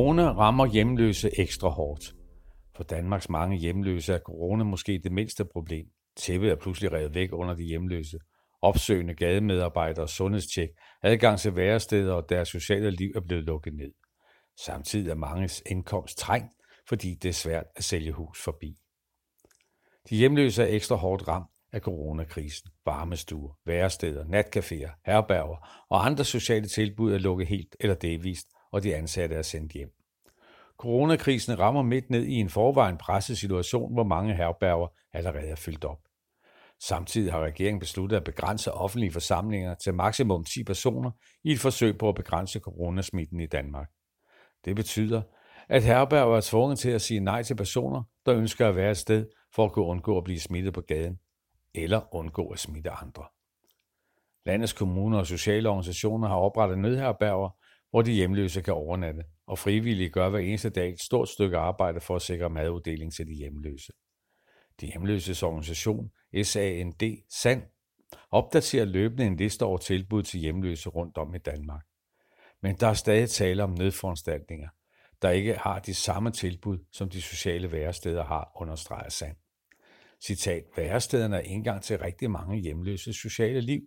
Corona rammer hjemløse ekstra hårdt. For Danmarks mange hjemløse er corona måske det mindste problem. Tæppet er pludselig revet væk under de hjemløse. Opsøgende gademedarbejdere, sundhedstjek, adgang til væresteder og deres sociale liv er blevet lukket ned. Samtidig er manges indkomst trængt, fordi det er svært at sælge hus forbi. De hjemløse er ekstra hårdt ramt af coronakrisen. Varmestuer, væresteder, natcaféer, herberger og andre sociale tilbud er lukket helt eller delvist, og de ansatte er sendt hjem. Coronakrisen rammer midt ned i en forvejen presset situation, hvor mange herberger allerede er fyldt op. Samtidig har regeringen besluttet at begrænse offentlige forsamlinger til maksimum 10 personer i et forsøg på at begrænse coronasmitten i Danmark. Det betyder, at herberger er tvunget til at sige nej til personer, der ønsker at være et sted for at kunne undgå at blive smittet på gaden, eller undgå at smitte andre. Landets kommuner og sociale organisationer har oprettet nødherberger, hvor de hjemløse kan overnatte, og frivillige gør hver eneste dag et stort stykke arbejde for at sikre maduddeling til de hjemløse. De hjemløses organisation, SAND, SAND, opdaterer løbende en liste over tilbud til hjemløse rundt om i Danmark. Men der er stadig tale om nødforanstaltninger, der ikke har de samme tilbud, som de sociale væresteder har, understreger Sand. Citat, værestederne er indgang til rigtig mange hjemløse sociale liv.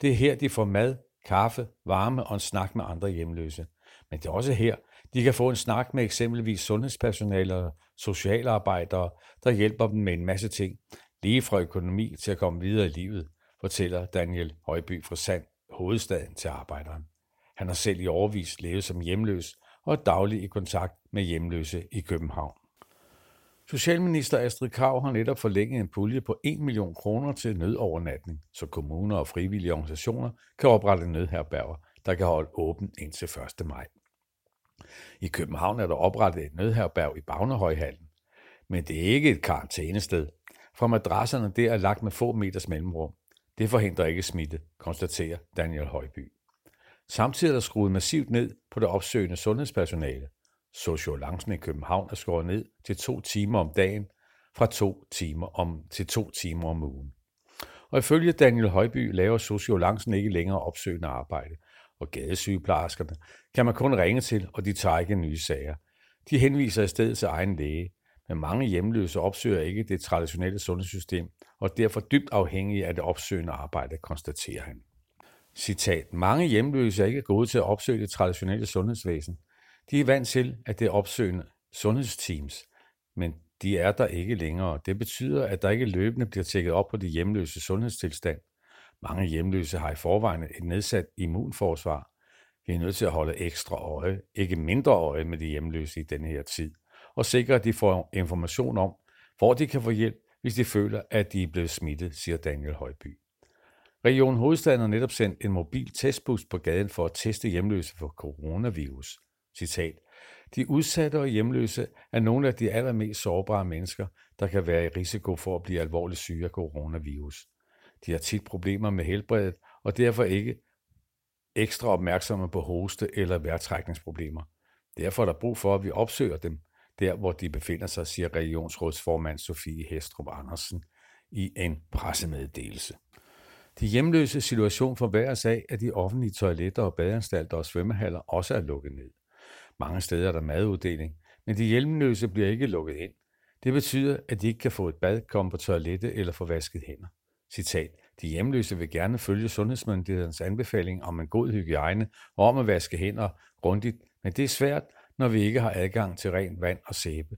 Det er her, de får mad, kaffe, varme og en snak med andre hjemløse. Men det er også her, de kan få en snak med eksempelvis sundhedspersonale og socialarbejdere, der hjælper dem med en masse ting, lige fra økonomi til at komme videre i livet, fortæller Daniel Højby fra Sand, hovedstaden til arbejderen. Han har selv i overvis levet som hjemløs og er daglig i kontakt med hjemløse i København. Socialminister Astrid Krav har netop forlænget en pulje på 1 million kroner til nødovernatning, så kommuner og frivillige organisationer kan oprette nødherberger, der kan holde åben indtil 1. maj. I København er der oprettet et nødherberg i Bagnehøjhallen, men det er ikke et karantænested, for madrasserne der er lagt med få meters mellemrum. Det forhindrer ikke smitte, konstaterer Daniel Højby. Samtidig er der skruet massivt ned på det opsøgende sundhedspersonale. Sociolancen i København er skåret ned til to timer om dagen, fra to timer om til to timer om ugen. Og ifølge Daniel Højby laver sociolancen ikke længere opsøgende arbejde, og gadesygeplejerskerne kan man kun ringe til, og de tager ikke nye sager. De henviser i stedet til egen læge, men mange hjemløse opsøger ikke det traditionelle sundhedssystem, og er derfor dybt afhængige af det opsøgende arbejde, konstaterer han. Citat, mange hjemløse er ikke gode til at opsøge det traditionelle sundhedsvæsen. De er vant til, at det er opsøgende sundhedsteams, men de er der ikke længere. Det betyder, at der ikke løbende bliver tjekket op på de hjemløse sundhedstilstand. Mange hjemløse har i forvejen et nedsat immunforsvar. Vi er nødt til at holde ekstra øje, ikke mindre øje med de hjemløse i denne her tid, og sikre, at de får information om, hvor de kan få hjælp, hvis de føler, at de er blevet smittet, siger Daniel Højby. Region Hovedstaden har netop sendt en mobil testbus på gaden for at teste hjemløse for coronavirus. Citat. De udsatte og hjemløse er nogle af de allermest sårbare mennesker, der kan være i risiko for at blive alvorligt syge af coronavirus. De har tit problemer med helbredet og derfor ikke ekstra opmærksomme på hoste- eller vejrtrækningsproblemer. Derfor er der brug for, at vi opsøger dem, der hvor de befinder sig, siger regionsrådsformand Sofie Hestrup Andersen i en pressemeddelelse. De hjemløse situation forværres af, at de offentlige toiletter og badeanstalter og svømmehaller også er lukket ned. Mange steder er der maduddeling, men de hjemløse bliver ikke lukket ind. Det betyder, at de ikke kan få et bad, komme på toilettet eller få vasket hænder. Citat. De hjemløse vil gerne følge sundhedsmyndighedernes anbefaling om en god hygiejne og om at vaske hænder grundigt, men det er svært, når vi ikke har adgang til rent vand og sæbe.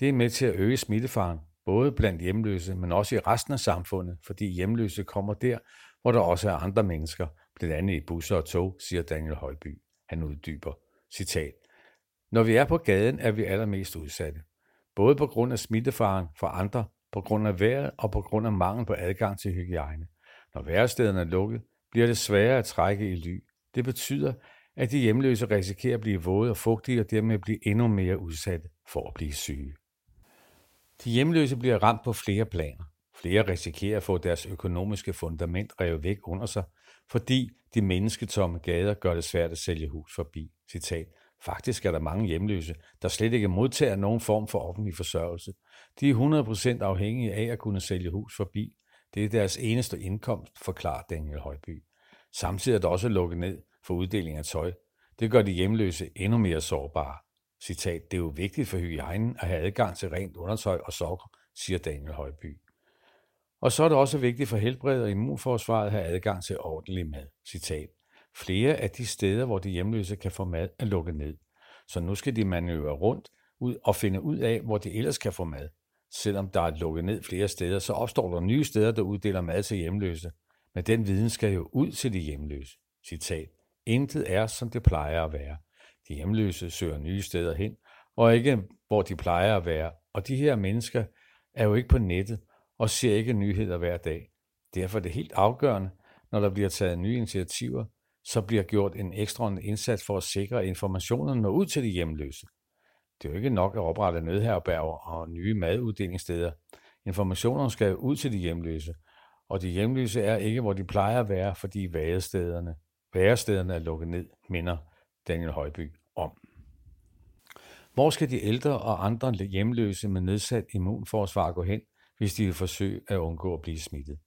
Det er med til at øge smittefaren, både blandt hjemløse, men også i resten af samfundet, fordi hjemløse kommer der, hvor der også er andre mennesker, blandt andet i busser og tog, siger Daniel Højby. Han uddyber. Citat. Når vi er på gaden, er vi allermest udsatte. Både på grund af smittefaren for andre, på grund af vejret og på grund af mangel på adgang til hygiejne. Når værestederne er lukket, bliver det sværere at trække i ly. Det betyder, at de hjemløse risikerer at blive våde og fugtige og dermed blive endnu mere udsatte for at blive syge. De hjemløse bliver ramt på flere planer. Flere risikerer at få deres økonomiske fundament revet væk under sig, fordi de mennesketomme gader gør det svært at sælge hus forbi. Citat. Faktisk er der mange hjemløse, der slet ikke modtager nogen form for offentlig forsørgelse. De er 100% afhængige af at kunne sælge hus forbi. Det er deres eneste indkomst, forklarer Daniel Højby. Samtidig er der også lukket ned for uddeling af tøj. Det gør de hjemløse endnu mere sårbare. Citat, det er jo vigtigt for hygiejnen at have adgang til rent undertøj og sokker, siger Daniel Højby. Og så er det også vigtigt for helbredet og immunforsvaret at have adgang til ordentlig mad. Citat. Flere af de steder, hvor de hjemløse kan få mad, er lukket ned. Så nu skal de manøvrere rundt ud og finde ud af, hvor de ellers kan få mad. Selvom der er lukket ned flere steder, så opstår der nye steder, der uddeler mad til hjemløse. Men den viden skal jo ud til de hjemløse. Citat. Intet er, som det plejer at være. De hjemløse søger nye steder hen, og ikke hvor de plejer at være. Og de her mennesker er jo ikke på nettet og ser ikke nyheder hver dag. Derfor er det helt afgørende, når der bliver taget nye initiativer, så bliver gjort en ekstra indsats for at sikre, at informationerne når ud til de hjemløse. Det er jo ikke nok at oprette nødherberger og nye maduddelingssteder. Informationerne skal ud til de hjemløse, og de hjemløse er ikke, hvor de plejer at være, fordi værestederne, værestederne er lukket ned, minder Daniel Højby om. Hvor skal de ældre og andre hjemløse med nedsat immunforsvar gå hen, hvis de vil forsøge at undgå at blive smittet?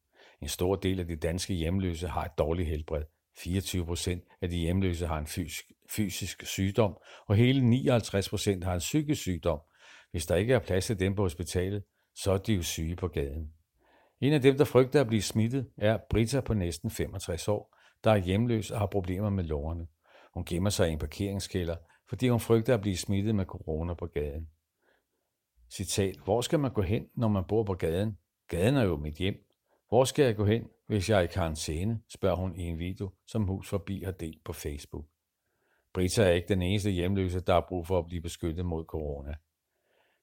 En stor del af de danske hjemløse har et dårligt helbred. 24 procent af de hjemløse har en fysisk, fysisk sygdom, og hele 59 procent har en psykisk sygdom. Hvis der ikke er plads til dem på hospitalet, så er de jo syge på gaden. En af dem, der frygter at blive smittet, er Britta på næsten 65 år, der er hjemløs og har problemer med lårene. Hun gemmer sig i en parkeringskælder, fordi hun frygter at blive smittet med corona på gaden. Citat, hvor skal man gå hen, når man bor på gaden? Gaden er jo mit hjem. Hvor skal jeg gå hen, hvis jeg er i karantæne, spørger hun i en video, som Hus Forbi har delt på Facebook. Brita er ikke den eneste hjemløse, der har brug for at blive beskyttet mod corona.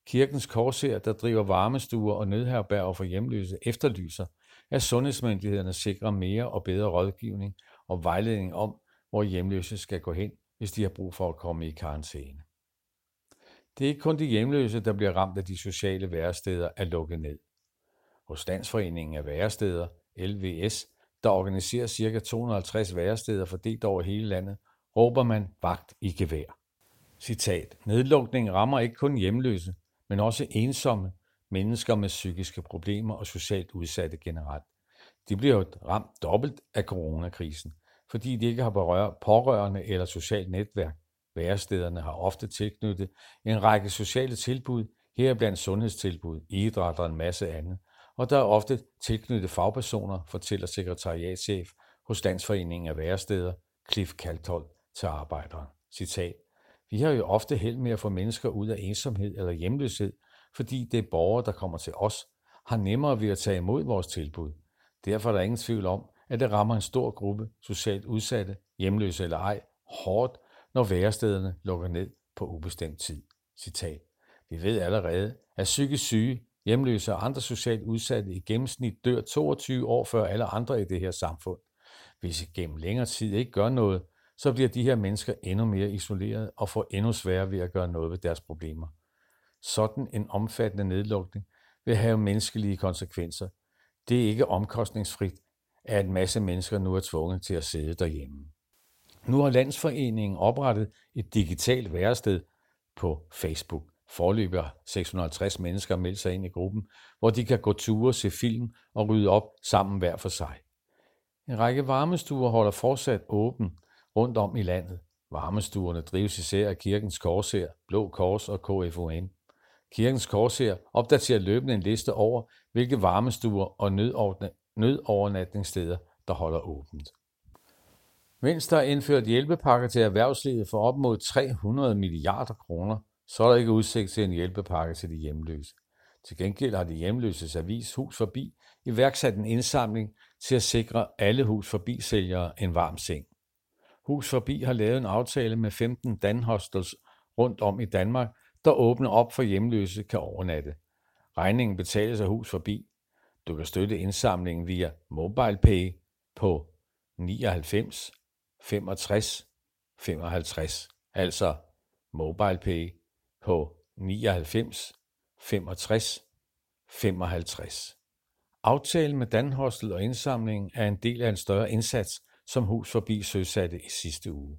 Kirkens Korser, der driver varmestuer og nødherberger for hjemløse, efterlyser, at sundhedsmyndighederne sikrer mere og bedre rådgivning og vejledning om, hvor hjemløse skal gå hen, hvis de har brug for at komme i karantæne. Det er ikke kun de hjemløse, der bliver ramt af de sociale væresteder at lukke ned. Hos Landsforeningen af Væresteder, LVS, der organiserer ca. 250 væresteder fordelt over hele landet, råber man vagt i gevær. Citat. Nedlukningen rammer ikke kun hjemløse, men også ensomme, mennesker med psykiske problemer og socialt udsatte generelt. De bliver jo ramt dobbelt af coronakrisen, fordi de ikke har pårørende eller socialt netværk. Værestederne har ofte tilknyttet en række sociale tilbud, heriblandt sundhedstilbud, idræt og en masse andet, og der er ofte tilknyttet fagpersoner, fortæller sekretariatchef hos Landsforeningen af Væresteder, Cliff Kalthold, til arbejderen. Citat. Vi har jo ofte held med at få mennesker ud af ensomhed eller hjemløshed, fordi det er borgere, der kommer til os, har nemmere ved at tage imod vores tilbud. Derfor er der ingen tvivl om, at det rammer en stor gruppe socialt udsatte, hjemløse eller ej, hårdt, når værestederne lukker ned på ubestemt tid. Citat. Vi ved allerede, at psykisk syge, hjemløse og andre socialt udsatte i gennemsnit dør 22 år før alle andre i det her samfund. Hvis vi gennem længere tid ikke gør noget, så bliver de her mennesker endnu mere isoleret og får endnu sværere ved at gøre noget ved deres problemer. Sådan en omfattende nedlukning vil have menneskelige konsekvenser. Det er ikke omkostningsfrit, at en masse mennesker nu er tvunget til at sidde derhjemme. Nu har Landsforeningen oprettet et digitalt værested på Facebook. Forløbig 650 mennesker meldt sig ind i gruppen, hvor de kan gå ture, se film og rydde op sammen hver for sig. En række varmestuer holder fortsat åben rundt om i landet. Varmestuerne drives især af Kirkens Korser, Blå Kors og KFUM. Kirkens Korser opdaterer løbende en liste over, hvilke varmestuer og nødovernatningssteder, der holder åbent. Venstre der indført hjælpepakker til erhvervslivet for op mod 300 milliarder kroner, så er der ikke udsigt til en hjælpepakke til de hjemløse. Til gengæld har de hjemløses avis Hus Forbi iværksat en indsamling til at sikre alle Hus Forbi-sælgere en varm seng. Hus Forbi har lavet en aftale med 15 danhostels rundt om i Danmark, der åbner op for hjemløse kan overnatte. Regningen betales af Hus Forbi. Du kan støtte indsamlingen via MobilePay på 99 65 55, altså MobilePay på 99 65 55. Aftalen med Danhostel og indsamlingen er en del af en større indsats, som Hus Forbi søsatte i sidste uge.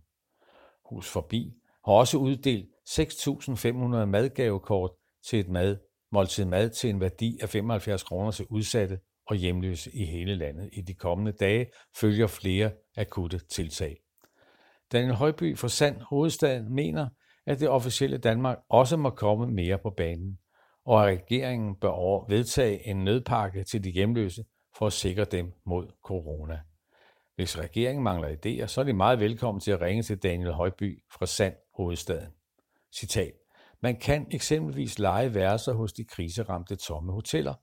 Hus Forbi har også uddelt 6.500 madgavekort til et mad, måltid mad til en værdi af 75 kroner til udsatte og hjemløse i hele landet. I de kommende dage følger flere akutte tiltag. Daniel Højby fra Sand Hovedstaden mener, at det officielle Danmark også må komme mere på banen, og at regeringen bør vedtage en nødpakke til de hjemløse for at sikre dem mod corona. Hvis regeringen mangler idéer, så er de meget velkommen til at ringe til Daniel Højby fra Sand, hovedstaden. Citat. Man kan eksempelvis lege værelser hos de kriseramte tomme hoteller.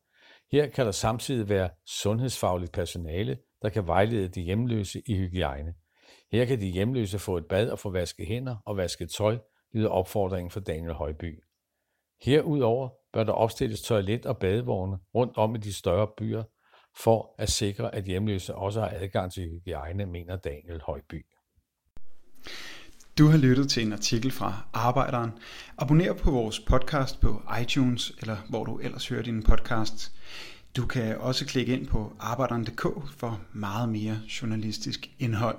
Her kan der samtidig være sundhedsfagligt personale, der kan vejlede de hjemløse i hygiejne. Her kan de hjemløse få et bad og få vasket hænder og vasket tøj, lyder opfordringen fra Daniel Højby. Herudover bør der opstilles toilet- og badevogne rundt om i de større byer, for at sikre, at hjemløse også har adgang til hygiejne, mener Daniel Højby. Du har lyttet til en artikel fra Arbejderen. Abonner på vores podcast på iTunes, eller hvor du ellers hører dine podcasts. Du kan også klikke ind på arbejderen.dk for meget mere journalistisk indhold.